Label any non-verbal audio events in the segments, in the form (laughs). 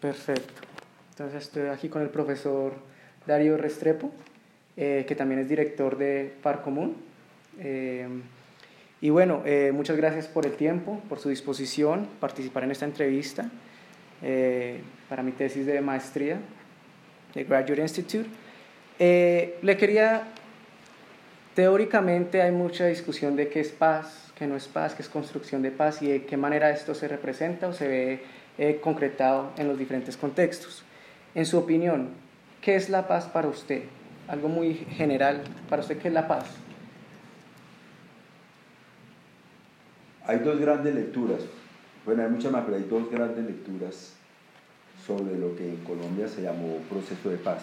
Perfecto. Entonces estoy aquí con el profesor Darío Restrepo, eh, que también es director de Par Común. Eh, y bueno, eh, muchas gracias por el tiempo, por su disposición, participar en esta entrevista para mi tesis de maestría de Graduate Institute. le quería, teóricamente hay mucha discusión de qué es paz, qué no es paz, qué es construcción de paz y de qué manera esto se representa o se ve concretado en los diferentes contextos. En su opinión, ¿qué es la paz para usted? Algo muy general, para usted, ¿qué es la paz? Hay dos grandes lecturas, bueno, hay muchas más, pero hay dos grandes lecturas sobre lo que en Colombia se llamó proceso de paz.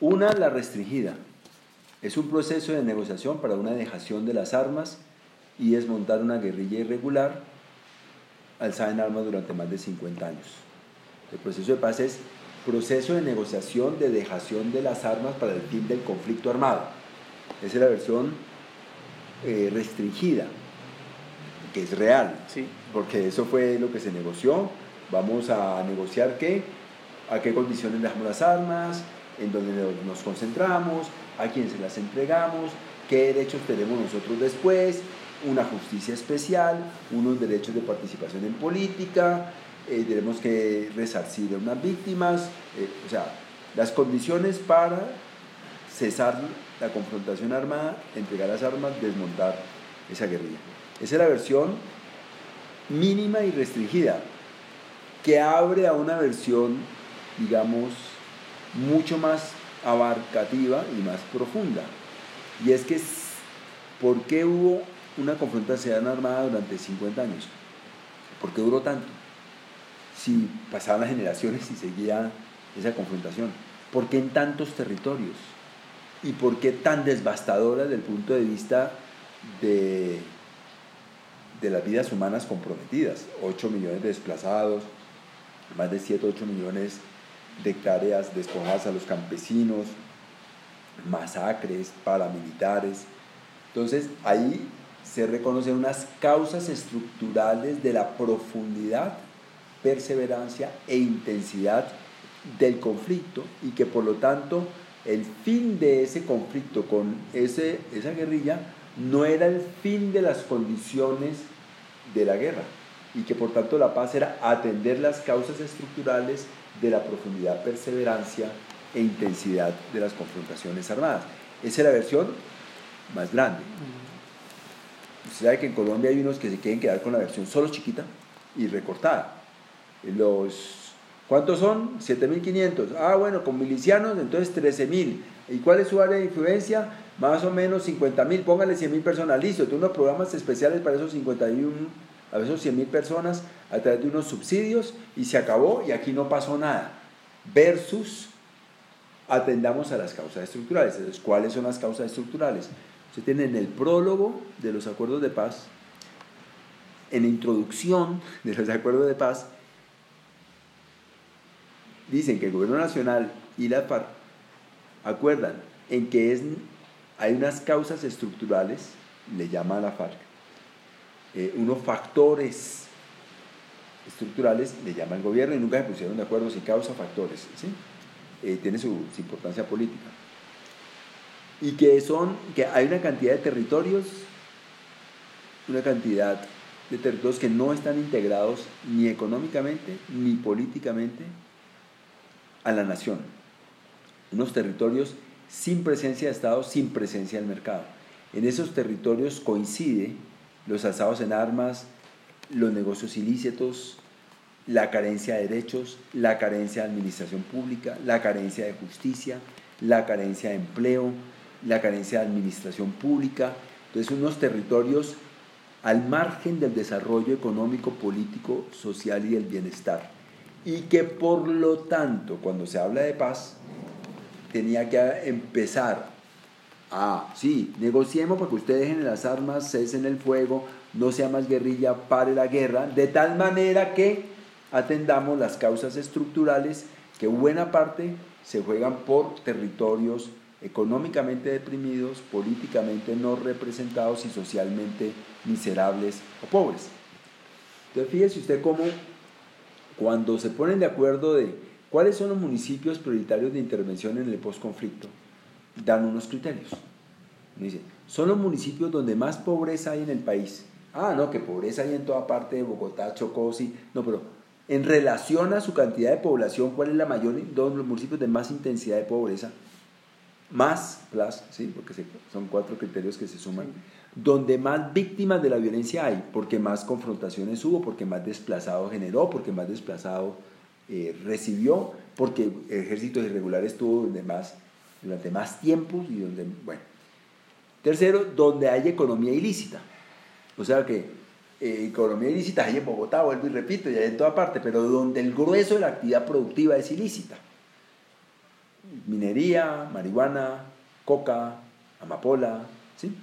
Una, la restringida. Es un proceso de negociación para una dejación de las armas y desmontar una guerrilla irregular alzada en armas durante más de 50 años. El proceso de paz es proceso de negociación de dejación de las armas para el fin del conflicto armado. Esa es la versión eh, restringida que es real, sí. porque eso fue lo que se negoció. Vamos a negociar qué, a qué condiciones dejamos las armas, en dónde nos concentramos, a quién se las entregamos, qué derechos tenemos nosotros después, una justicia especial, unos derechos de participación en política, eh, tenemos que resarcir a unas víctimas, eh, o sea, las condiciones para cesar la confrontación armada, entregar las armas, desmontar esa guerrilla. Esa es la versión mínima y restringida, que abre a una versión, digamos, mucho más abarcativa y más profunda. Y es que, ¿por qué hubo una confrontación armada durante 50 años? ¿Por qué duró tanto? Si pasaban las generaciones y seguía esa confrontación. ¿Por qué en tantos territorios? ¿Y por qué tan devastadora desde el punto de vista de de las vidas humanas comprometidas. 8 millones de desplazados, más de 7, 8 millones de hectáreas despojadas a los campesinos, masacres paramilitares. Entonces ahí se reconocen unas causas estructurales de la profundidad, perseverancia e intensidad del conflicto y que por lo tanto el fin de ese conflicto con ese, esa guerrilla no era el fin de las condiciones de la guerra y que por tanto la paz era atender las causas estructurales de la profundidad, perseverancia e intensidad de las confrontaciones armadas. Esa es la versión más grande. Usted sabe que en Colombia hay unos que se quieren quedar con la versión solo chiquita y recortada. Los, ¿Cuántos son? 7.500. Ah, bueno, con milicianos, entonces 13.000. ¿Y cuál es su área de influencia? más o menos 50 mil, póngale 100 mil personas, listo, tú unos programas especiales para esos 51, a esos 100 mil personas a través de unos subsidios y se acabó y aquí no pasó nada. Versus atendamos a las causas estructurales. Entonces, ¿cuáles son las causas estructurales? Usted tiene en el prólogo de los acuerdos de paz, en la introducción de los acuerdos de paz, dicen que el gobierno nacional y la FARC acuerdan en que es hay unas causas estructurales, le llama a la FARC, eh, unos factores estructurales, le llama el gobierno y nunca se pusieron de acuerdo si causa factores, ¿sí? Eh, tiene su, importancia política. Y que son, que hay una cantidad de territorios, una cantidad de territorios que no están integrados ni económicamente ni políticamente a la nación. Unos territorios sin presencia de Estado, sin presencia del mercado. En esos territorios coincide los alzados en armas, los negocios ilícitos, la carencia de derechos, la carencia de administración pública, la carencia de justicia, la carencia de empleo, la carencia de administración pública. Entonces, unos territorios al margen del desarrollo económico, político, social y del bienestar. Y que por lo tanto, cuando se habla de paz, tenía que empezar a, sí, negociemos para que ustedes dejen las armas, cesen el fuego, no sea más guerrilla, pare la guerra, de tal manera que atendamos las causas estructurales que buena parte se juegan por territorios económicamente deprimidos, políticamente no representados y socialmente miserables o pobres. Entonces fíjese usted cómo cuando se ponen de acuerdo de cuáles son los municipios prioritarios de intervención en el postconflicto, dan unos criterios. Dice, son los municipios donde más pobreza hay en el país. Ah, no, que pobreza hay en toda parte de Bogotá, Chocó, sí. No, pero en relación a su cantidad de población, ¿cuál es la mayor, dos los municipios de más intensidad de pobreza? Más, plus, ¿sí? porque son cuatro criterios que se suman, donde más víctimas de la violencia hay, porque más confrontaciones hubo, porque más desplazado generó, porque más desplazado eh, recibió, porque el ejército irregular estuvo donde más, durante más tiempo y donde, bueno. Tercero, donde hay economía ilícita. O sea que eh, economía ilícita hay en Bogotá, vuelvo y repito, y hay en toda parte, pero donde el grueso de la actividad productiva es ilícita. Minería, marihuana, coca, amapola, ¿sí?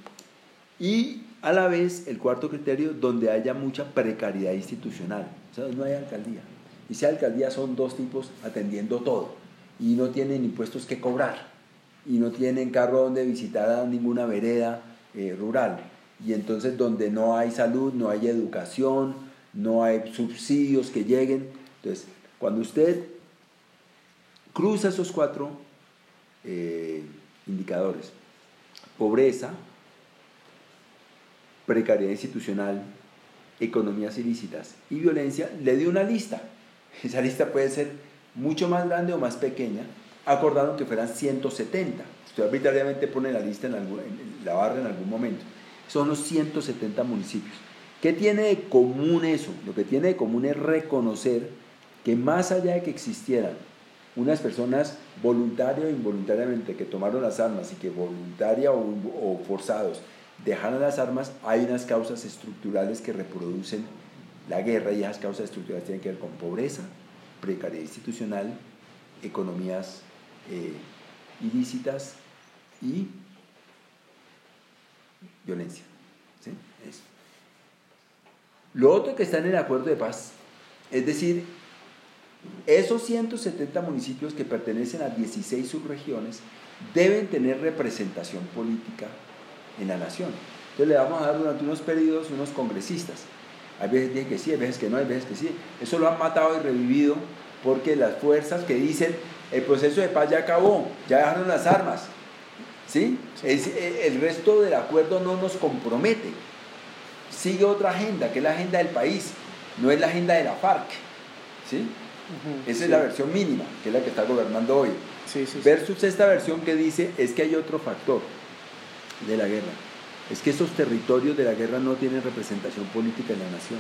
Y a la vez, el cuarto criterio, donde haya mucha precariedad institucional. O sea, no hay alcaldía. Y si alcaldía son dos tipos atendiendo todo. Y no tienen impuestos que cobrar. Y no tienen carro donde visitar a ninguna vereda eh, rural y entonces donde no hay salud, no hay educación, no hay subsidios que lleguen. Entonces, cuando usted cruza esos cuatro eh, indicadores, pobreza, precariedad institucional, economías ilícitas y violencia, le dio una lista. (laughs) Esa lista puede ser mucho más grande o más pequeña. Acordaron que fueran 170. Usted arbitrariamente pone la lista en, en la barra en algún momento son los 170 municipios. ¿Qué tiene de común eso? Lo que tiene de común es reconocer que más allá de que existieran unas personas voluntarias o involuntariamente que tomaron las armas y que voluntaria o, forzados dejaron las armas, hay unas causas estructurales que reproducen la guerra y esas causas estructurales tienen que ver con pobreza, precariedad institucional, economías eh, ilícitas y violencia. Lo otro que está en el acuerdo de paz, es decir, esos 170 municipios que pertenecen a 16 subregiones deben tener representación política en la nación. Entonces le vamos a dar durante unos periodos unos congresistas. Hay veces que sí, hay veces que no, hay veces que sí. Eso lo han matado y revivido porque las fuerzas que dicen el proceso de paz ya acabó, ya dejaron las armas, ¿sí? Es, eh, el resto del acuerdo no nos compromete. Sigue otra agenda, que es la agenda del país, no es la agenda de la FARC. ¿sí? Esa es la versión mínima, que es la que está gobernando hoy. Versus esta versión que dice es que hay otro factor de la guerra. Es que esos territorios de la guerra no tienen representación política en la nación.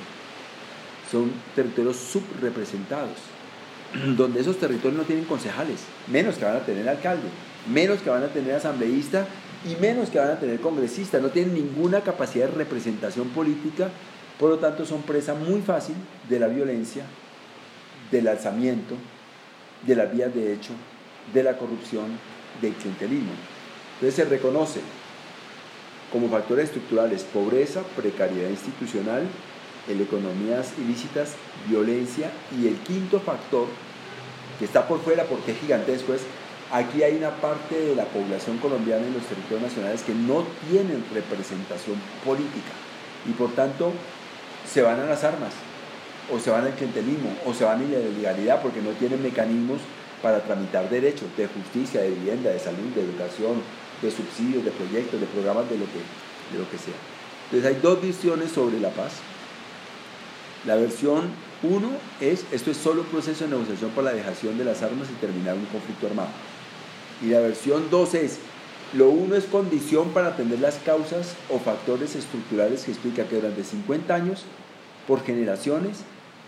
Son territorios subrepresentados, (clears throat) donde esos territorios no tienen concejales, menos que van a tener alcalde menos que van a tener asambleísta y menos que van a tener congresista. No tienen ninguna capacidad de representación política, por lo tanto son presa muy fácil de la violencia, del alzamiento, de las vías de hecho, de la corrupción, del clientelismo. Entonces se reconoce como factores estructurales pobreza, precariedad institucional, el economías ilícitas, violencia y el quinto factor que está por fuera porque es gigantesco es Aquí hay una parte de la población colombiana en los territorios nacionales que no tienen representación política y por tanto se van a las armas o se van al clientelismo o se van a la ilegalidad porque no tienen mecanismos para tramitar derechos de justicia, de vivienda, de salud, de educación, de subsidios, de proyectos, de programas, de lo que, de lo que sea. Entonces hay dos visiones sobre la paz. La versión 1 es, esto es solo un proceso de negociación por la dejación de las armas y terminar un conflicto armado. Y la versión 2 es, lo uno es condición para atender las causas o factores estructurales que explica que durante 50 años, por generaciones,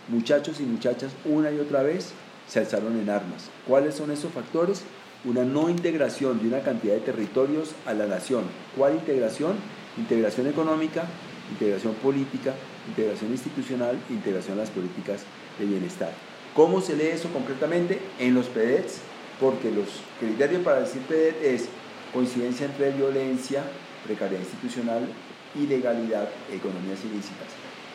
muchachos y muchachas una y otra vez se alzaron en armas. ¿Cuáles son esos factores? Una no integración de una cantidad de territorios a la nación. ¿Cuál integración? Integración económica, integración política, integración institucional, integración a las políticas de bienestar. ¿Cómo se lee eso concretamente? En los PEDETs porque los criterios para decir PEDET es coincidencia entre violencia, precariedad institucional, ilegalidad, economías ilícitas.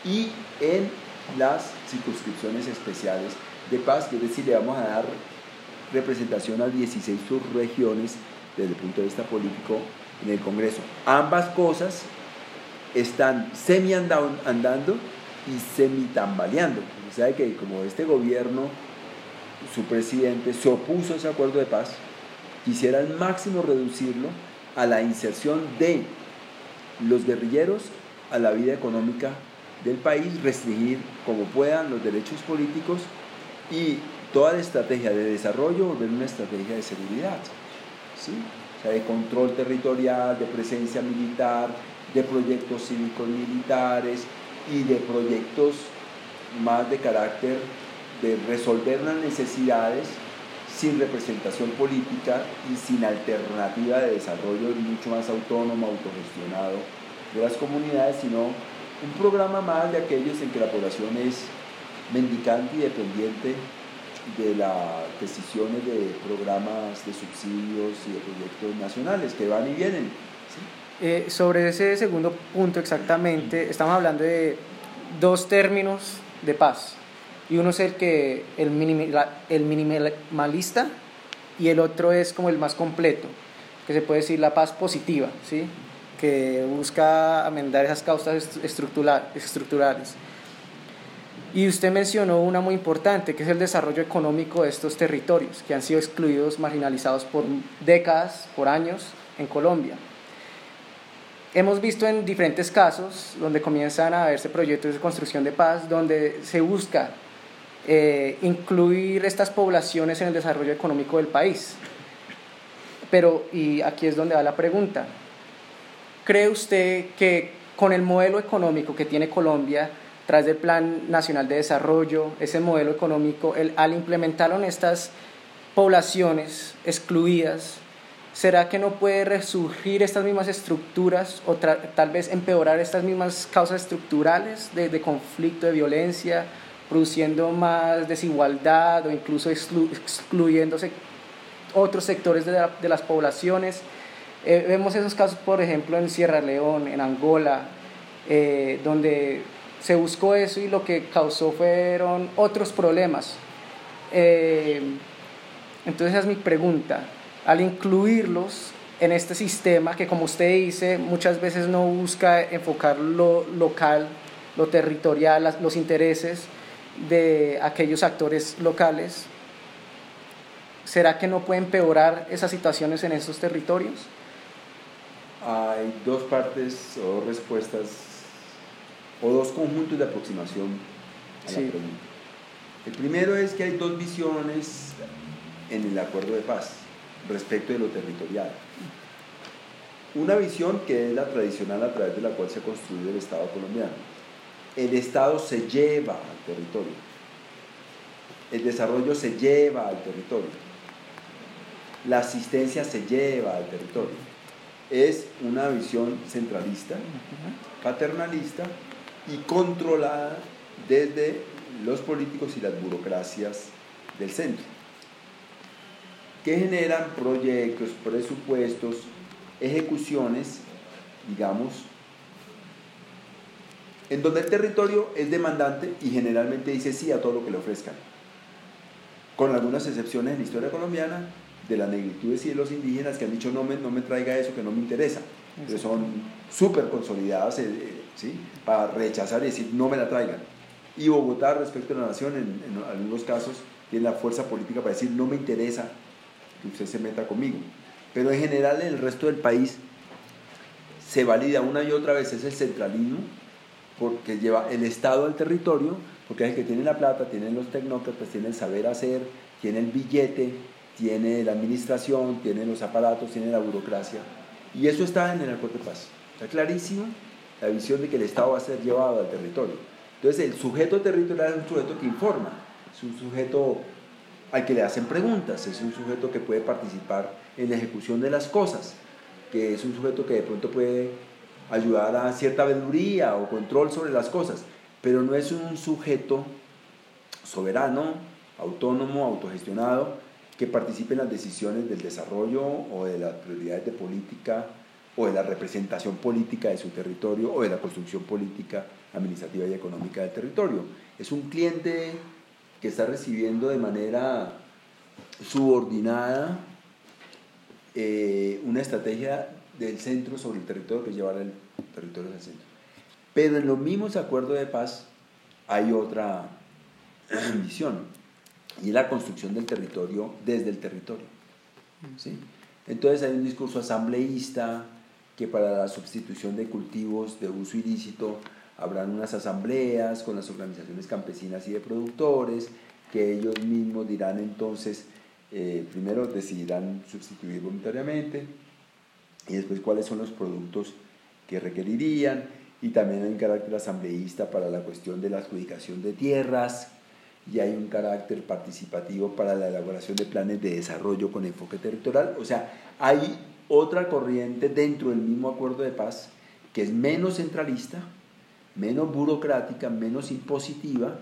Y en las circunscripciones especiales de paz, que es decir, le vamos a dar representación a 16 subregiones desde el punto de vista político en el Congreso. Ambas cosas están semi andando y semitambaleando. O sea que como este gobierno, su presidente, se opuso a ese acuerdo de paz, quisiera al máximo reducirlo a la inserción de los guerrilleros a la vida económica del país, restringir como puedan los derechos políticos y toda la estrategia de desarrollo volver una estrategia de seguridad, ¿sí? o sea, de control territorial, de presencia militar, de proyectos cívicos militares y de proyectos más de carácter de resolver las necesidades sin representación política y sin alternativa de desarrollo mucho más autónomo, autogestionado de las comunidades, sino un programa más de aquellos en que la población es mendicante y dependiente de las decisiones de programas de subsidios y de proyectos nacionales que van y vienen. Eh, sobre ese segundo punto exactamente, estamos hablando de dos términos de paz. Y uno es el, que, el, el minimalista y el otro es como el más completo, que se puede decir la paz positiva, ¿sí? Que busca amendar esas causas estructurales. Y usted mencionó una muy importante, que es el desarrollo económico de estos territorios, que han sido excluidos, marginalizados por décadas, por años en Colombia. Hemos visto en diferentes casos donde comienzan a verse proyectos de construcción de paz, donde se busca eh, incluir estas poblaciones en el desarrollo económico del país. Pero, y aquí es donde va la pregunta, ¿cree usted que con el modelo económico que tiene Colombia, tras del Plan Nacional de Desarrollo, ese modelo económico, el, al implementarlo en estas poblaciones excluidas, ¿será que no puede resurgir estas mismas estructuras o tal vez empeorar estas mismas causas estructurales de, conflicto, de violencia, produciendo más desigualdad o incluso excluyéndose otros sectores de las poblaciones? Eh, vemos esos casos, por ejemplo, en Sierra León, en Angola, eh, donde se buscó eso y lo que causó fueron otros problemas. Eh, entonces esa es mi pregunta. Al incluirlos en este sistema que como usted dice muchas veces no busca enfocar lo local, lo territorial, los intereses de aquellos actores locales, ¿será que no puede empeorar esas situaciones en esos territorios? Hay dos partes o dos respuestas o dos conjuntos de aproximación a la pregunta. El primero es que hay dos visiones en el acuerdo de paz respecto de lo territorial. Una visión que es la tradicional a través de la cual se ha construido el Estado colombiano. El Estado se lleva al territorio. El desarrollo se lleva al territorio. La asistencia se lleva al territorio. Es una visión centralista, paternalista, y controlada desde los políticos y las burocracias del centro, que generan proyectos, presupuestos, ejecuciones, digamos, en donde el territorio es demandante y generalmente dice sí a todo lo que le ofrezcan, con algunas excepciones en la historia colombiana de las negritudes y de los indígenas que han dicho no me, no me traiga eso que no me interesa, que son súper consolidadas eh, para rechazar y decir no me la traigan. Y Bogotá respecto a la nación, en, algunos casos, tiene la fuerza política para decir no me interesa que usted se meta conmigo. Pero en general en el resto del país se valida una y otra vez ese centralismo porque lleva el Estado al territorio, porque es el que tiene la plata, tiene los tecnócratas, tiene el saber hacer, tiene el billete, tiene la administración, tiene los aparatos, tiene la burocracia. Y eso está en el acuerdo de paz. Está clarísimo la visión de que el Estado va a ser llevado al territorio. Entonces el sujeto territorial es un sujeto que informa, es un sujeto al que le hacen preguntas, es un sujeto que puede participar en la ejecución de las cosas, que es un sujeto que de pronto puede ayudar a cierta veeduría o control sobre las cosas, pero no es un sujeto soberano, autónomo, autogestionado, que participe en las decisiones del desarrollo o de las prioridades de política o de la representación política de su territorio o de la construcción política, administrativa y económica del territorio. Es un cliente que está recibiendo de manera subordinada eh, una estrategia del centro sobre el territorio que es llevar el territorio al centro. Pero en los mismos acuerdos de paz hay otra (clears throat) visión, y la construcción del territorio desde el territorio. ¿sí? Entonces hay un discurso asambleísta que para la sustitución de cultivos de uso ilícito habrán unas asambleas con las organizaciones campesinas y de productores, que ellos mismos dirán entonces, eh, primero decidirán sustituir voluntariamente y después cuáles son los productos que requerirían y también hay un carácter asambleísta para la cuestión de la adjudicación de tierras y hay un carácter participativo para la elaboración de planes de desarrollo con enfoque territorial. O sea, hay otra corriente dentro del mismo acuerdo de paz que es menos centralista, menos burocrática, menos impositiva,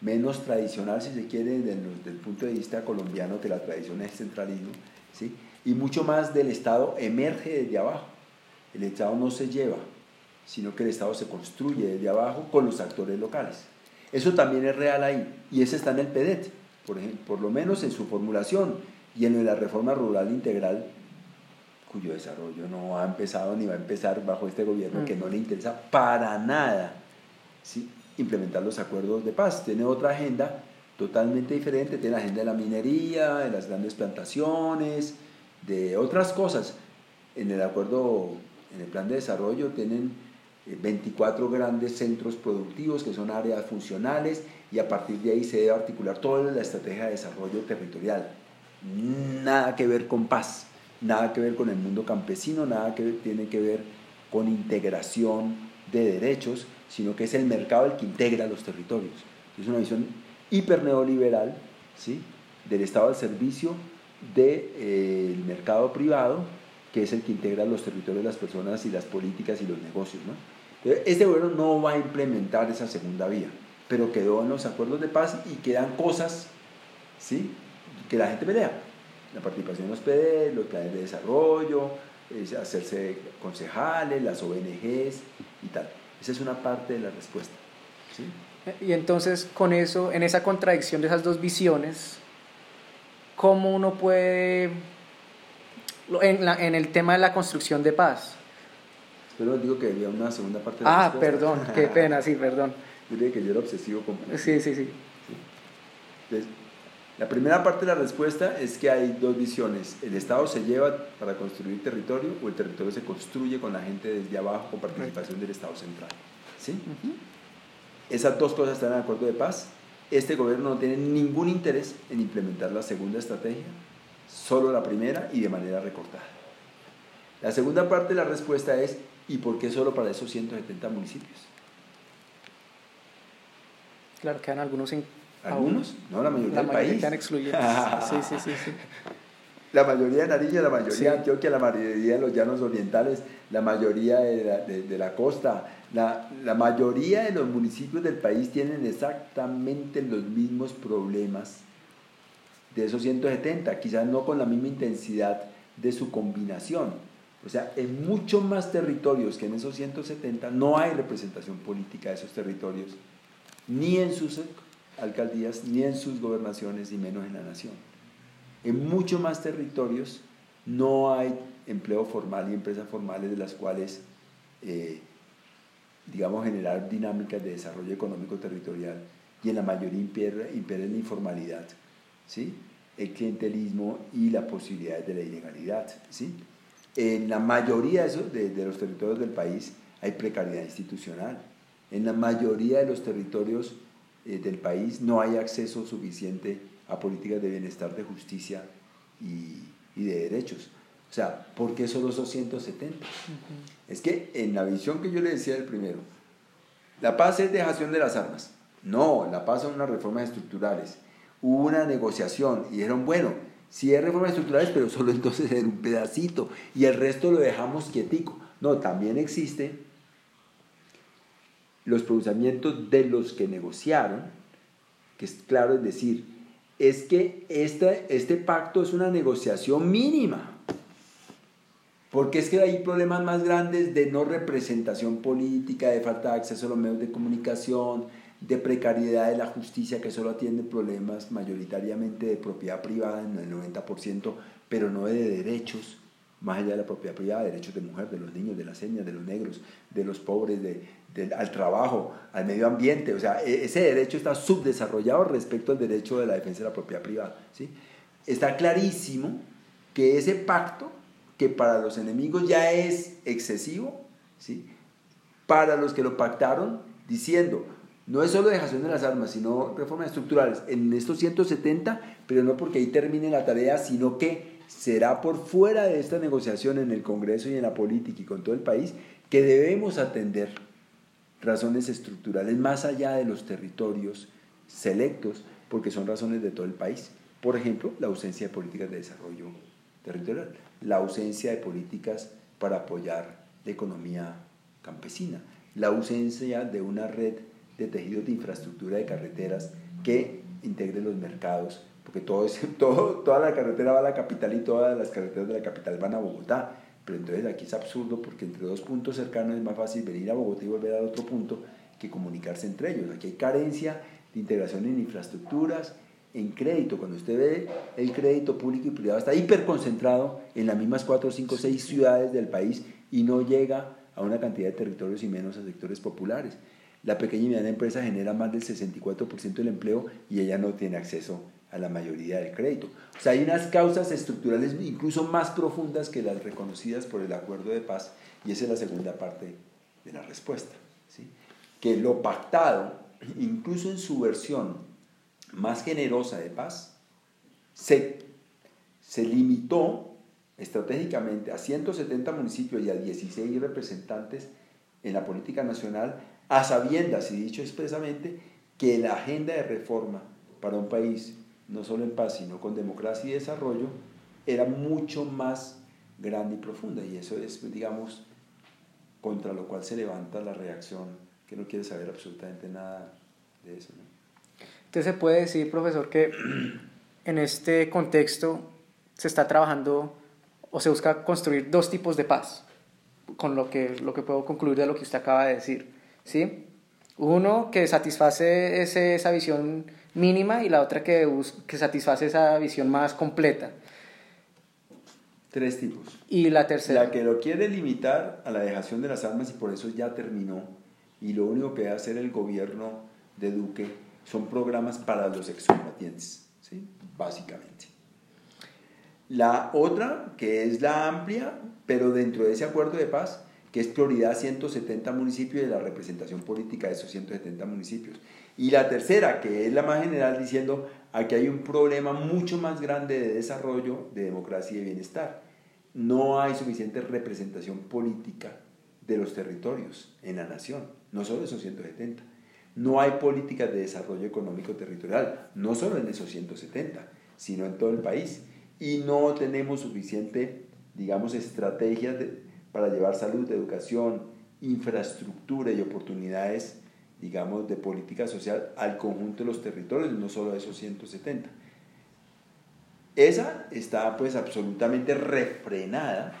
menos tradicional, si se quiere, desde el, punto de vista colombiano, que la tradición es centralismo, ¿sí? y mucho más del Estado emerge desde abajo. El Estado no se lleva, sino que el Estado se construye desde abajo con los actores locales. Eso también es real ahí, y ese está en el PEDET, por, ejemplo, por lo menos en su formulación, y en la reforma rural integral, cuyo desarrollo no ha empezado ni va a empezar bajo este gobierno, que no le interesa para nada ¿sí? implementar los acuerdos de paz. Tiene otra agenda totalmente diferente, tiene la agenda de la minería, de las grandes plantaciones, de otras cosas. En el acuerdo, en el plan de desarrollo tienen 24 eh, grandes centros productivos que son áreas funcionales y a partir de ahí se debe articular toda la estrategia de desarrollo territorial. Nada que ver con paz, nada que ver con el mundo campesino, nada que tiene que ver con integración de derechos, sino que es el mercado el que integra los territorios. Es una visión hiper neoliberal ¿sí? del estado al servicio del eh, mercado privado, que es el que integra los territorios las personas y las políticas y los negocios. ¿no? Este gobierno no va a implementar esa segunda vía, pero quedó en los acuerdos de paz y quedan cosas ¿sí? que la gente pelea. La participación en los PD, los planes de desarrollo, hacerse concejales, las ONGs y tal. Esa es una parte de la respuesta. ¿sí? Y entonces con eso, en esa contradicción de esas dos visiones, ¿cómo uno puede, en el tema de la construcción de paz? Pero digo que había una segunda parte de la Ah, perdón, qué (laughs) pena, sí, perdón. Yo que yo era obsesivo con... Sí, sí, sí. la primera parte de la respuesta es que hay dos visiones. El Estado se lleva para construir territorio o el territorio se construye con la gente desde abajo con participación del Estado central. ¿Sí? Esas dos cosas están en acuerdo de paz. Este gobierno no tiene ningún interés en implementar la segunda estrategia, solo la primera y de manera recortada. La segunda parte de la respuesta es, ¿y por qué solo para esos 170 municipios? Claro, quedan algunos en... ¿Algunos? No, la mayoría la del país. Quedan excluidos. (laughs) sí, sí, sí, sí. La mayoría de Nariño, la mayoría de Antioquia, la mayoría de los llanos orientales, la mayoría de la, de, la costa, la, la, mayoría de los municipios del país tienen exactamente los mismos problemas de esos 170, quizás no con la misma intensidad de su combinación. O sea, en muchos más territorios que en esos 170 no hay representación política de esos territorios, ni en sus alcaldías, ni en sus gobernaciones, ni menos en la nación. En muchos más territorios no hay empleo formal y empresas formales de las cuales, eh, digamos, generar dinámicas de desarrollo económico territorial y en la mayoría impera, la informalidad, ¿sí? el clientelismo y la posibilidad de la ilegalidad. ¿sí? En la mayoría de, de, los territorios del país hay precariedad institucional. En la mayoría de los territorios eh, del país no hay acceso suficiente a políticas de bienestar, de justicia y, y de derechos. O sea, ¿por qué solo esos 170? Es que en la visión que yo le decía del primero, la paz es dejación de las armas. No, la paz son unas reformas estructurales. Hubo una negociación y dijeron, bueno, si hay reformas estructurales, pero solo entonces en un pedacito y el resto lo dejamos quietico. No, también existen los procesamientos de los que negociaron, que es claro, es decir, es que este, este pacto es una negociación mínima. Porque es que hay problemas más grandes de no representación política, de falta de acceso a los medios de comunicación, de precariedad de la justicia que solo atiende problemas mayoritariamente de propiedad privada en el 90%, pero no de derechos, más allá de la propiedad privada, derechos de mujer, de los niños, de las señas, de los negros, de los pobres, de, al trabajo, al medio ambiente. O sea, e, ese derecho está subdesarrollado respecto al derecho de la defensa de la propiedad privada. ¿sí? Está clarísimo que ese pacto, que para los enemigos ya es excesivo, ¿sí? para los que lo pactaron, diciendo, no es solo dejación de las armas, sino reformas estructurales en estos 170, pero no porque ahí termine la tarea, sino que será por fuera de esta negociación en el Congreso y en la política y con todo el país que debemos atender razones estructurales más allá de los territorios selectos, porque son razones de todo el país. Por ejemplo, la ausencia de políticas de desarrollo territorial, la ausencia de políticas para apoyar la economía campesina, la ausencia de una red de tejidos de infraestructura de carreteras que integre los mercados, porque todo, (laughs) todo, toda la carretera va a la capital y todas las carreteras de la capital van a Bogotá. Pero entonces aquí es absurdo porque entre dos puntos cercanos es más fácil venir a Bogotá y volver al otro punto que comunicarse entre ellos. Aquí hay carencia de integración en infraestructuras, en crédito. Cuando usted ve el crédito público y privado, está hiperconcentrado en las mismas 4, 5, 6 ciudades del país y no llega a una cantidad de territorios y menos a sectores populares. La pequeña y mediana empresa genera más del 64% del empleo y ella no tiene acceso a la mayoría del crédito. O sea, hay unas causas estructurales incluso más profundas que las reconocidas por el acuerdo de paz y esa es la segunda parte de la respuesta. ¿sí? Que lo pactado, incluso en su versión más generosa de paz, se, se limitó estratégicamente a 170 municipios y a 16 representantes en la política nacional, a sabiendas y dicho expresamente que la agenda de reforma para un país no solo en paz, sino con democracia y desarrollo, era mucho más grande y profunda. Y eso es, digamos, contra lo cual se levanta la reacción, que no quiere saber absolutamente nada de eso. Entonces se puede decir, profesor, que (clears throat) en este contexto se está trabajando o se busca construir dos tipos de paz, con lo que, lo que puedo concluir de lo que usted acaba de decir. ¿Sí? Uno que satisface ese, esa visión mínima y la otra que, que satisface esa visión más completa. Tres tipos. Y la tercera. La que lo quiere limitar a la dejación de las armas y por eso ya terminó. Y lo único que va a hacer el gobierno de Duque son programas para los excombatientes, ¿sí? básicamente. La otra, que es la amplia, pero dentro de ese acuerdo de paz, que es prioridad 170 municipios y la representación política de esos 170 municipios. Y la tercera, que es la más general, diciendo, aquí hay un problema mucho más grande de desarrollo, de democracia y de bienestar. No hay suficiente representación política de los territorios en la nación, no solo esos 170. No hay políticas de desarrollo económico territorial, no solo en esos 170, sino en todo el país. Y no tenemos suficiente, digamos, estrategias para llevar salud, educación, infraestructura y oportunidades digamos, de política social al conjunto de los territorios, no solo a esos 170. Esa está pues absolutamente refrenada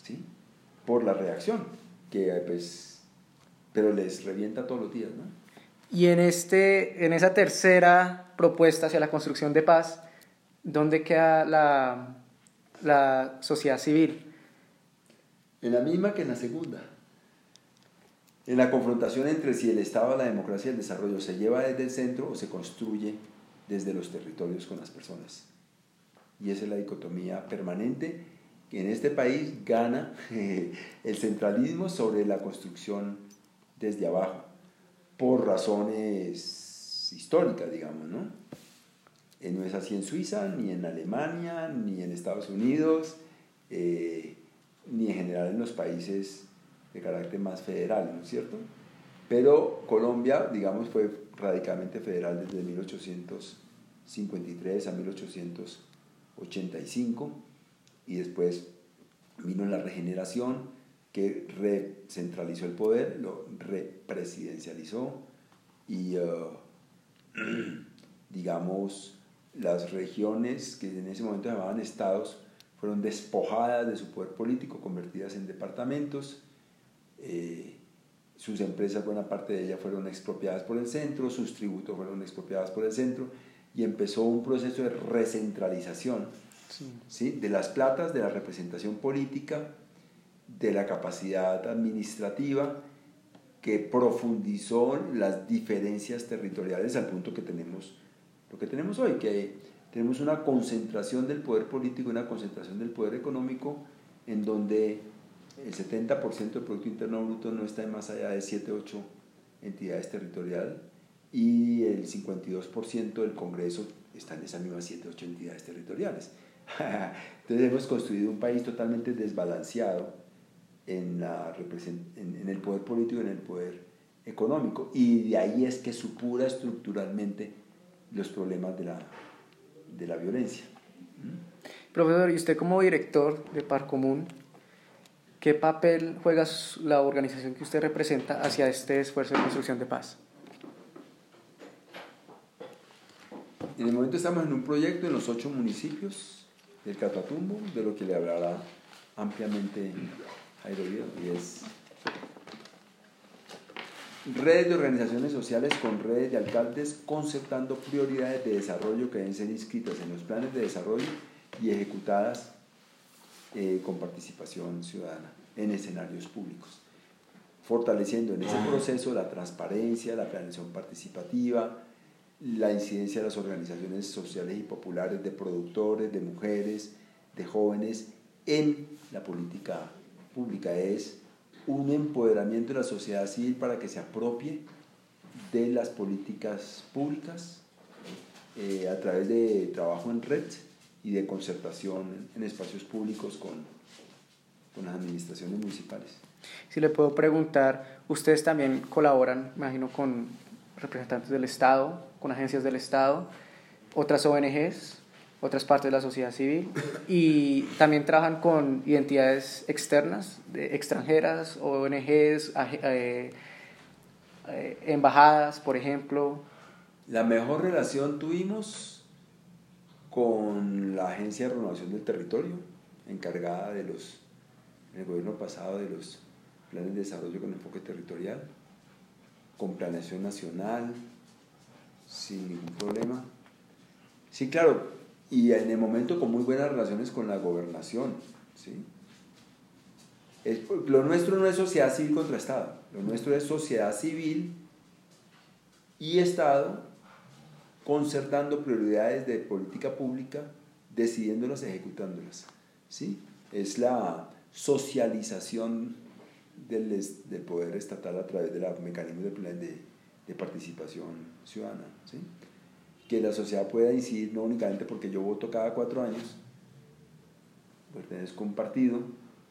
¿sí? por la reacción, que pues, pero les revienta todos los días. ¿no? Y en, este, en esa tercera propuesta hacia la construcción de paz, ¿dónde queda la, la sociedad civil? En la misma que en la segunda en la confrontación entre si el Estado, la democracia y el desarrollo se lleva desde el centro o se construye desde los territorios con las personas. Y esa es la dicotomía permanente que en este país gana (laughs) el centralismo sobre la construcción desde abajo, por razones históricas, digamos, ¿no? Eh, no es así en Suiza, ni en Alemania, ni en Estados Unidos, eh, ni en general en los países de carácter más federal, ¿no es cierto? Pero Colombia, digamos, fue radicalmente federal desde 1853 a 1885 y después vino la regeneración que recentralizó el poder, lo represidencializó y, uh, (clears throat) digamos, las regiones que en ese momento llamaban estados fueron despojadas de su poder político, convertidas en departamentos eh, sus empresas, buena parte de ellas fueron expropiadas por el centro, sus tributos fueron expropiados por el centro y empezó un proceso de recentralización sí. de las platas, de la representación política, de la capacidad administrativa que profundizó las diferencias territoriales al punto que tenemos lo que tenemos hoy, que tenemos una concentración del poder político, una concentración del poder económico, en donde el 70% del Producto Interno Bruto no está en más allá de 7, 8 entidades territoriales y el 52% del Congreso está en esas mismas 7, 8 entidades territoriales. (laughs) Entonces hemos construido un país totalmente desbalanceado en, la, en, el poder político y en el poder económico. Y de ahí es que supura estructuralmente los problemas de la, de la violencia. Profesor, y usted como director de Par Común, ¿qué papel juega la organización que usted representa hacia este esfuerzo de construcción de paz? En el momento estamos en un proyecto en los ocho municipios del Catatumbo, de lo que le hablará ampliamente Jairo y es redes de organizaciones sociales con redes de alcaldes concertando prioridades de desarrollo que deben ser inscritas en los planes de desarrollo y ejecutadas eh, con participación ciudadana en escenarios públicos, fortaleciendo en ese proceso la transparencia, la planeación participativa, la incidencia de las organizaciones sociales y populares, de productores, de mujeres, de jóvenes en la política pública. Es un empoderamiento de la sociedad civil para que se apropie de las políticas públicas eh, a través de trabajo en red y de concertación en espacios públicos con, con las administraciones municipales. Si le puedo preguntar, ustedes también colaboran, me imagino, con representantes del Estado, con agencias del Estado, otras ONGs, otras partes de la sociedad civil y también trabajan con identidades externas, de extranjeras, ONGs, eh, embajadas, por ejemplo. La mejor relación tuvimos con la Agencia de Renovación del Territorio, encargada de los, en el gobierno pasado de los planes de desarrollo con enfoque territorial, con planeación nacional, sin ningún problema. Sí, claro, y en el momento con muy buenas relaciones con la gobernación. ¿sí? lo nuestro no es sociedad civil contra Estado, lo nuestro es sociedad civil y Estado concertando prioridades de política pública, decidiéndolas, ejecutándolas. ¿sí? Es la socialización del, del poder estatal a través de los mecanismos de, de, de participación ciudadana. ¿sí? Que la sociedad pueda incidir no únicamente porque yo voto cada cuatro años, pertenezco a un partido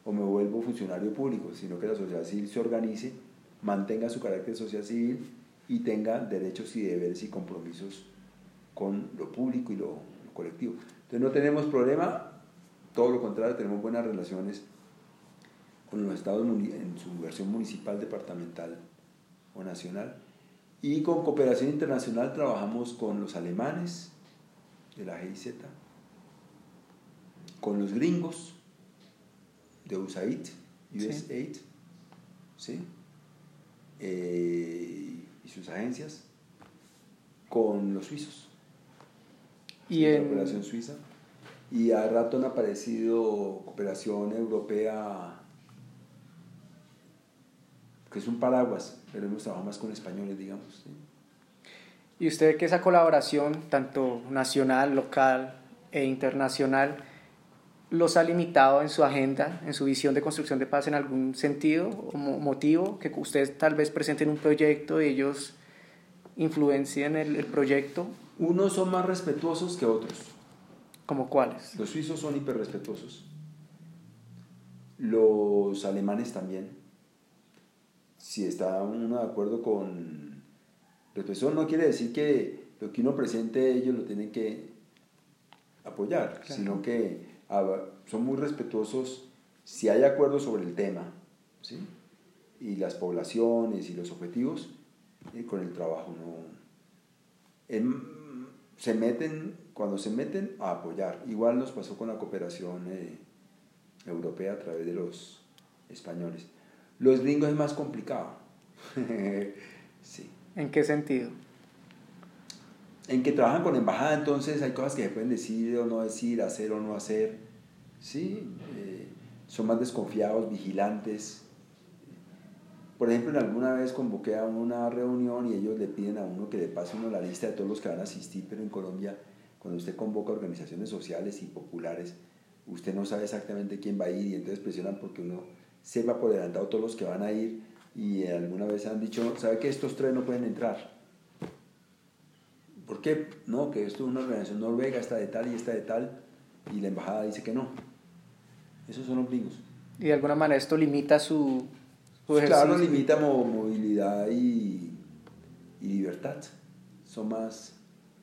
o me vuelvo funcionario público, sino que la sociedad civil se organice, mantenga su carácter social civil y tenga derechos y deberes y compromisos con lo público y lo, colectivo. Entonces no tenemos problema, todo lo contrario, tenemos buenas relaciones con los estados en su versión municipal, departamental o nacional y con cooperación internacional trabajamos con los alemanes de la GIZ, con los gringos de USAID, USAID, ¿sí? Eh, y sus agencias, con los suizos, y en... cooperación suiza. Y a rato han aparecido cooperación europea que es un paraguas, pero hemos trabajado más con españoles, digamos. ¿Y usted que esa colaboración, tanto nacional, local e internacional, los ha limitado en su agenda, en su visión de construcción de paz en algún sentido o motivo? Que ustedes tal vez presenten un proyecto y ellos influencien el, el proyecto. Unos son más respetuosos que otros. ¿Como cuáles? Los suizos son hiperrespetuosos. Los alemanes también si está uno de acuerdo con... Eso no quiere decir que lo que uno presente ellos lo tienen que apoyar, sino que son muy respetuosos si hay acuerdo sobre el tema, ¿sí? y las poblaciones y los objetivos, y con el trabajo no... se meten, cuando se meten, a apoyar. Igual nos pasó con la cooperación eh, europea a través de los españoles. Los gringos es más complicado. (laughs) sí. ¿En qué sentido? En que trabajan con embajada, entonces hay cosas que se pueden decir o no decir, hacer o no hacer. Sí, eh, son más desconfiados, vigilantes. Por ejemplo, en alguna vez convoqué a una reunión y ellos le piden a uno que le pase uno la lista de todos los que van a asistir, pero en Colombia, cuando usted convoca organizaciones sociales y populares, usted no sabe exactamente quién va a ir y entonces presionan porque uno sepa por adelantado todos los que van a ir y alguna vez han dicho, ¿sabe que estos tres no pueden entrar? ¿Por qué? No, que esto es una organización noruega, esta de tal y esta de tal, y la embajada dice que no. Esos son los gringos. Y de alguna manera esto limita su, su Claro, limita movilidad y, y, libertad. Son más,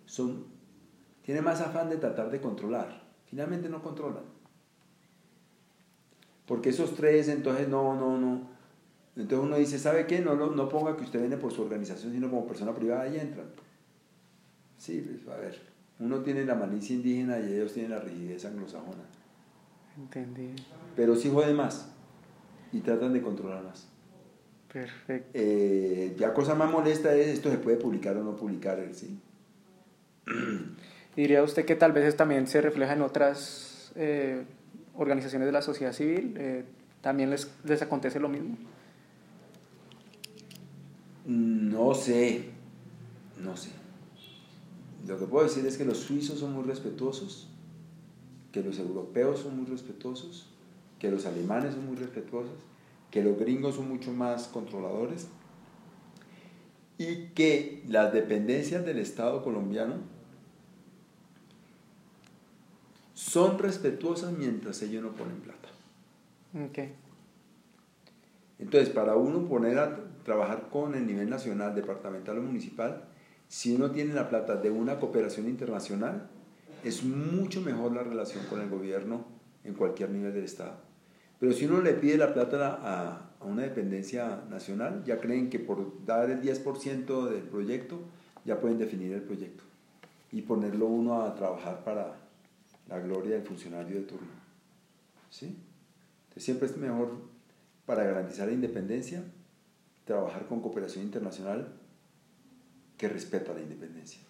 son, tiene más afán de tratar de controlar. Finalmente no controlan. Porque esos tres, entonces no, no, no. Entonces uno dice, ¿sabe qué? No, no, no ponga que usted viene por su organización, sino como persona privada y entran. Sí, pues a ver. Uno tiene la malicia indígena y ellos tienen la rigidez anglosajona. Entendí. Pero sí jode más y tratan de controlar más. Perfecto. Eh, ya cosa más molesta es esto se puede publicar o no publicar, ¿sí? (clears throat) ¿Diría usted que tal vez también se refleja en otras eh, organizaciones de la sociedad civil? Eh, ¿También les, les acontece lo mismo? No sé, no sé. Lo que puedo decir es que los suizos son muy respetuosos, que los europeos son muy respetuosos, que los alemanes son muy respetuosos, que los gringos son mucho más controladores y que las dependencias del Estado colombiano son respetuosas mientras ellos no ponen plata. Okay. Entonces, para uno poner a trabajar con el nivel nacional, departamental o municipal, si uno tiene la plata de una cooperación internacional, es mucho mejor la relación con el gobierno en cualquier nivel del Estado. Pero si uno le pide la plata a, a una dependencia nacional, ya creen que por dar el 10% del proyecto, ya pueden definir el proyecto y ponerlo uno a trabajar para la gloria del funcionario de turno. ¿Sí? Entonces siempre es mejor para garantizar la independencia, trabajar con cooperación internacional que respeta la independencia.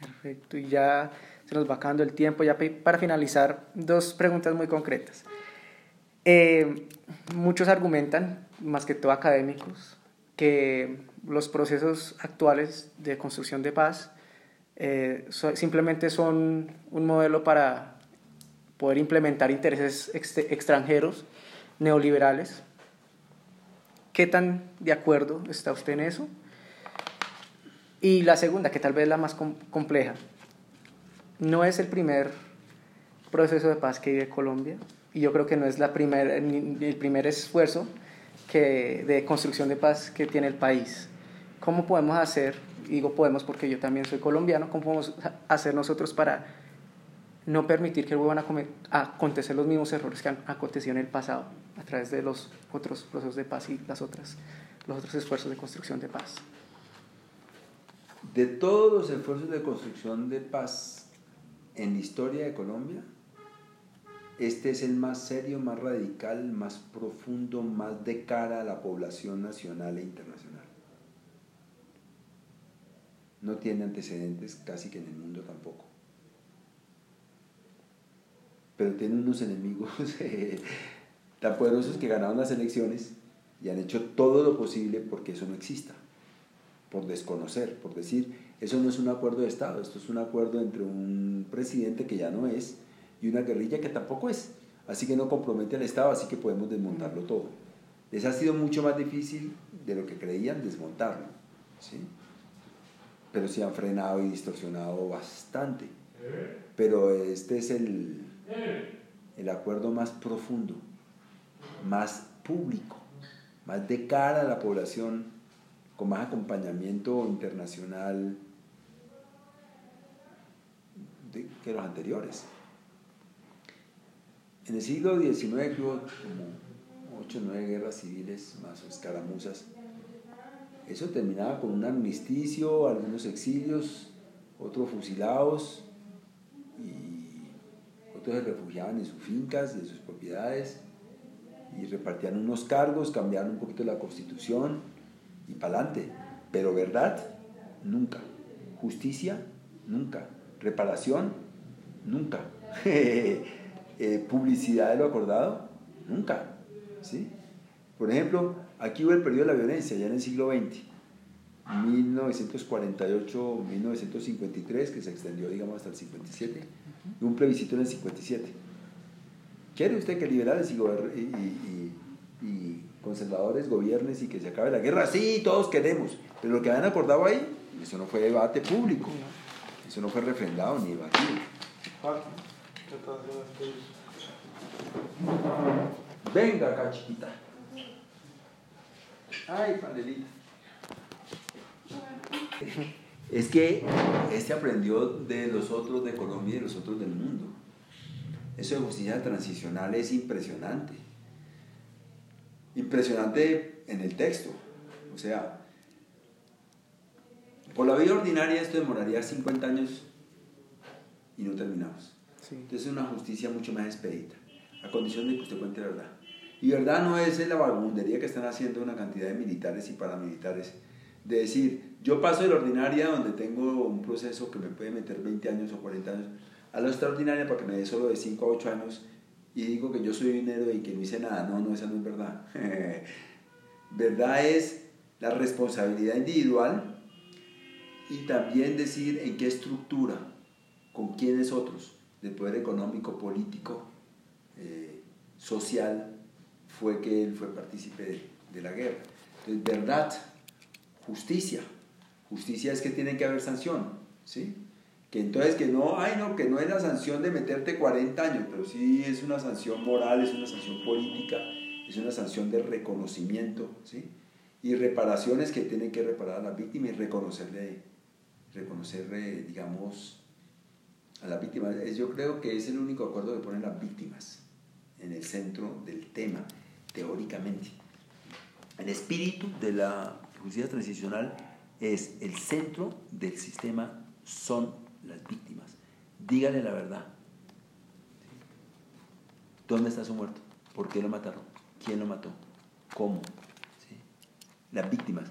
Perfecto, y ya se nos va acabando el tiempo. Ya para finalizar, dos preguntas muy concretas. Eh, muchos argumentan, más que todo académicos, que los procesos actuales de construcción de paz eh, simplemente son un modelo para poder implementar intereses extranjeros neoliberales. ¿Qué tan de acuerdo está usted en eso? Y la segunda, que tal vez es la más compleja, no es el primer proceso de paz que vive Colombia y yo creo que no es la primer, el primer esfuerzo que, de construcción de paz que tiene el país. ¿Cómo podemos hacer, digo podemos porque yo también soy colombiano, cómo podemos hacer nosotros para no permitir que vuelvan a, acontecer los mismos errores que han acontecido en el pasado a través de los otros procesos de paz y las otras, los otros esfuerzos de construcción de paz. De todos los esfuerzos de construcción de paz en la historia de Colombia, este es el más serio, más radical, más profundo, más de cara a la población nacional e internacional. No tiene antecedentes casi que en el mundo tampoco pero tiene unos enemigos (laughs) eh, tan poderosos que ganaron las elecciones y han hecho todo lo posible porque eso no exista, por desconocer, por decir, eso no es un acuerdo de Estado, esto es un acuerdo entre un presidente que ya no es y una guerrilla que tampoco es, así que no compromete al Estado, así que podemos desmontarlo todo. Les ha sido mucho más difícil de lo que creían desmontarlo, ¿sí? Pero se han frenado y distorsionado bastante. Pero este es el, el acuerdo más profundo, más público, más de cara a la población, con más acompañamiento internacional que los anteriores. En el siglo XIX hubo como 8 o 9 guerras civiles más escaramuzas. Eso terminaba con un amnisticio, algunos exilios, otros fusilados se refugiaban en sus fincas, en sus propiedades, y repartían unos cargos, cambiaban un poquito la constitución y para adelante. Pero verdad, nunca. Justicia, nunca. Reparación, nunca. (laughs) Eh, publicidad de lo acordado, nunca. ¿sí? Por ejemplo, Aquí hubo el periodo de la violencia, ya en el siglo XX, 1948-1953, que se extendió, digamos, hasta el 57, y un plebiscito en el 57. ¿Quiere usted que liberales y, y, conservadores gobiernen y que se acabe la guerra? Sí, todos queremos, pero lo que habían acordado ahí, eso no fue debate público, eso no fue refrendado ni debatido. Venga acá, chiquita. Ay, panelita. Es que este aprendió de los otros de Colombia y de los otros del mundo. Eso de justicia transicional es impresionante. Impresionante en el texto. O sea, por la vía ordinaria esto demoraría 50 años y no terminamos. Entonces es una justicia mucho más expedita, a condición de que usted cuente la verdad. Y verdad no es la vagabundería que están haciendo una cantidad de militares y paramilitares, de decir, yo paso de la ordinaria donde tengo un proceso que me puede meter 20 años o 40 años, a la extraordinaria para que me dé solo de 5 a 8 años y digo que yo soy dinero y que no hice nada. No, no, esa no es verdad. (laughs) verdad es la responsabilidad individual y también decir en qué estructura, con quiénes otros, del poder económico, político, eh, social, fue que él fue partícipe de, la guerra. Entonces, verdad, justicia. Justicia es que tiene que haber sanción, ¿sí? Que entonces que no, ay no, que no es la sanción de meterte 40 años, pero sí es una sanción moral, es una sanción política, es una sanción de reconocimiento, ¿sí? Y reparaciones que tienen que reparar a la víctima y reconocerle reconocer, digamos, a las víctimas. Yo creo que es el único acuerdo que pone las víctimas en el centro del tema, teóricamente. El espíritu de la justicia transicional es el centro del sistema, son las víctimas. Dígale la verdad. ¿Dónde está su muerto? ¿Por qué lo mataron? ¿Quién lo mató? ¿Cómo? Las víctimas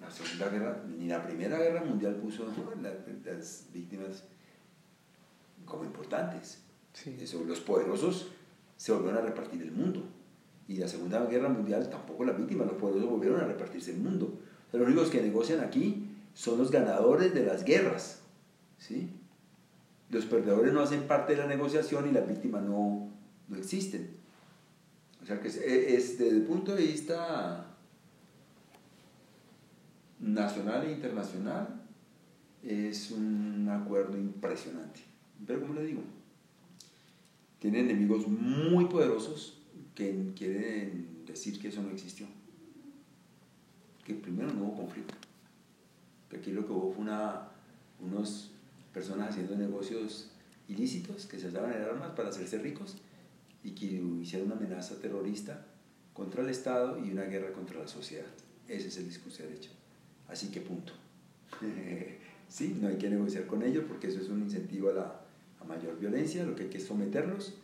la Segunda Guerra, ni la Primera Guerra Mundial puso las, víctimas como importantes. Eso, los poderosos se volvieron a repartir el mundo. Y la Segunda Guerra Mundial tampoco las víctimas, los poderosos volvieron a repartirse el mundo. los únicos que negocian aquí son los ganadores de las guerras. ¿sí? Los perdedores no hacen parte de la negociación y las víctimas no, no existen. O sea que es, desde el punto de vista nacional e internacional, es un acuerdo impresionante. Pero como le digo, tiene enemigos muy poderosos que quieren decir que eso no existió. Que primero no hubo conflicto. Que aquí lo que hubo fue una, unas personas haciendo negocios ilícitos que se daban en armas para hacerse ricos y que hicieron una amenaza terrorista contra el Estado y una guerra contra la sociedad. Ese es el discurso de derecha. Así que punto. (laughs) sí, no hay que negociar con ellos porque eso es un incentivo a la mayor violencia, lo que hay que es someterlos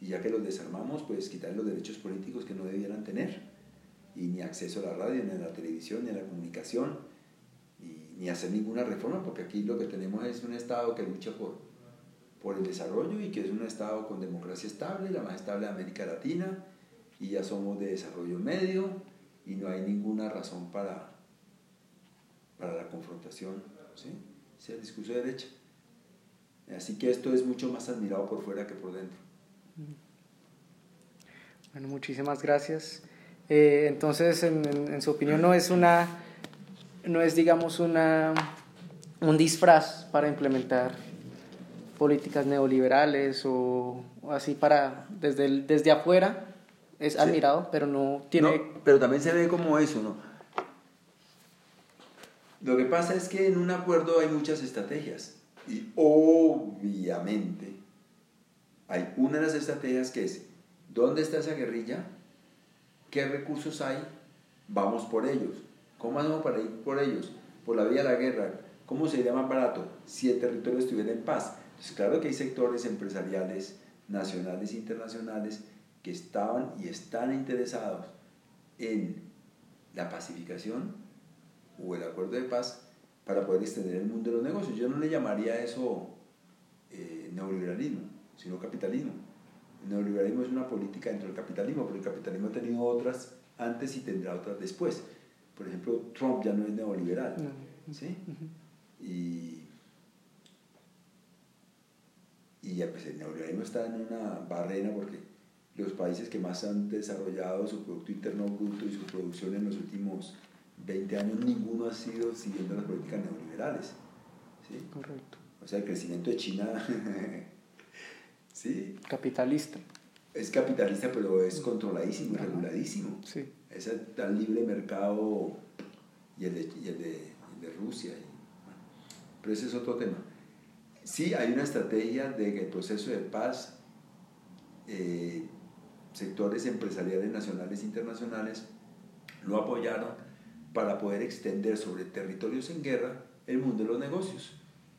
y ya que los desarmamos, pues quitar los derechos políticos que no debieran tener y ni acceso a la radio, ni a la televisión, ni a la comunicación, y, ni hacer ninguna reforma, porque aquí lo que tenemos es un Estado que lucha por, por el desarrollo y que es un Estado con democracia estable, la más estable de América Latina, y ya somos de desarrollo medio y no hay ninguna razón para para la confrontación, ¿sí? sea el discurso de derecha. Así que esto es mucho más admirado por fuera que por dentro. Bueno, muchísimas gracias. Eh, entonces, en, en, su opinión, no es una, no es, digamos, una, un disfraz para implementar políticas neoliberales o, así para, desde, desde afuera, es admirado, pero no tiene... pero también se ve como eso, ¿no? Lo que pasa es que en un acuerdo hay muchas estrategias y obviamente hay una de las estrategias que es, ¿dónde está esa guerrilla? ¿Qué recursos hay? Vamos por ellos. ¿Cómo hacemos para ir por ellos? Por la vía de la guerra. ¿Cómo sería más barato si el territorio estuviera en paz? Entonces, claro que hay sectores empresariales nacionales e internacionales que estaban y están interesados en la pacificación o el acuerdo de paz para poder extender el mundo de los negocios. Yo no le llamaría eso eh, neoliberalismo, sino capitalismo. El neoliberalismo es una política dentro del capitalismo, pero el capitalismo ha tenido otras antes y tendrá otras después. Por ejemplo, Trump ya no es neoliberal. ¿sí? Y y ya pues el neoliberalismo está en una barrena porque los países que más han desarrollado su Producto Interno Bruto y su producción en los últimos 20 años, ninguno ha sido siguiendo las políticas neoliberales. ¿sí? Correcto. O sea, el crecimiento de China, (laughs) ¿sí? Capitalista. Es capitalista, pero es controladísimo y reguladísimo. Sí. Es el libre mercado y el de, y el de, el de Rusia. Y, bueno, pero ese es otro tema. Sí, hay una estrategia de que el proceso de paz, eh, sectores empresariales nacionales e internacionales lo apoyaron para poder extender sobre territorios en guerra el mundo de los negocios,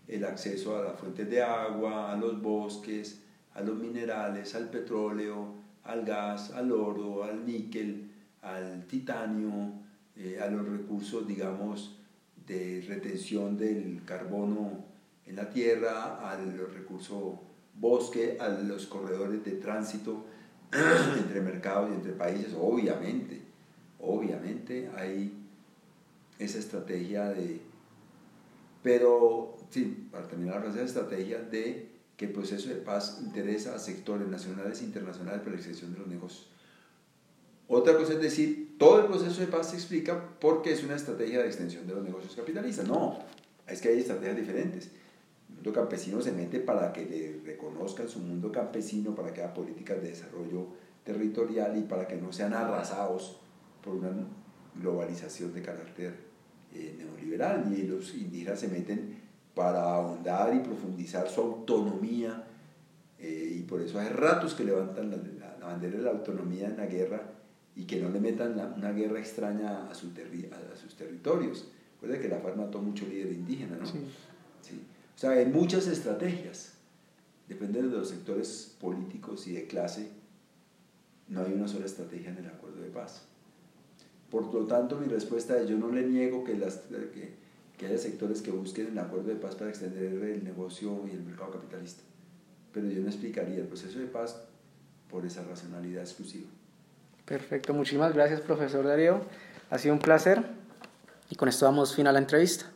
el acceso a las fuentes de agua, a los bosques, a los minerales, al petróleo, al gas, al oro, al níquel, al titanio, eh, a los recursos, digamos, de retención del carbono en la tierra, al recurso bosque, a los corredores de tránsito (clears throat) entre mercados y entre países, obviamente, obviamente hay esa estrategia de, pero sí, para terminar esa estrategia de que el proceso de paz interesa a sectores nacionales e internacionales para la extensión de los negocios. Otra cosa es decir, todo el proceso de paz se explica porque es una estrategia de extensión de los negocios capitalistas. No, es que hay estrategias diferentes mundo campesino se mete para que le reconozcan su mundo campesino, para que haya políticas de desarrollo territorial y para que no sean arrasados por una globalización de carácter eh, neoliberal. Y los indígenas se meten para ahondar y profundizar su autonomía eh, y por eso hay ratos que levantan la, bandera de la autonomía en la guerra y que no le metan una guerra extraña a, su a, sus territorios. Recuerda que la FARC mató mucho líder indígena, ¿no? Sí. sí. O sea, hay muchas estrategias. Depende de los sectores políticos y de clase. No hay una sola estrategia en el acuerdo de paz. Por lo tanto, mi respuesta es, yo no le niego que, las, que, que haya sectores que busquen el acuerdo de paz para extender el negocio y el mercado capitalista. Pero yo no explicaría el proceso de paz por esa racionalidad exclusiva. Perfecto, muchísimas gracias profesor Darío. Ha sido un placer y con esto damos fin a la entrevista.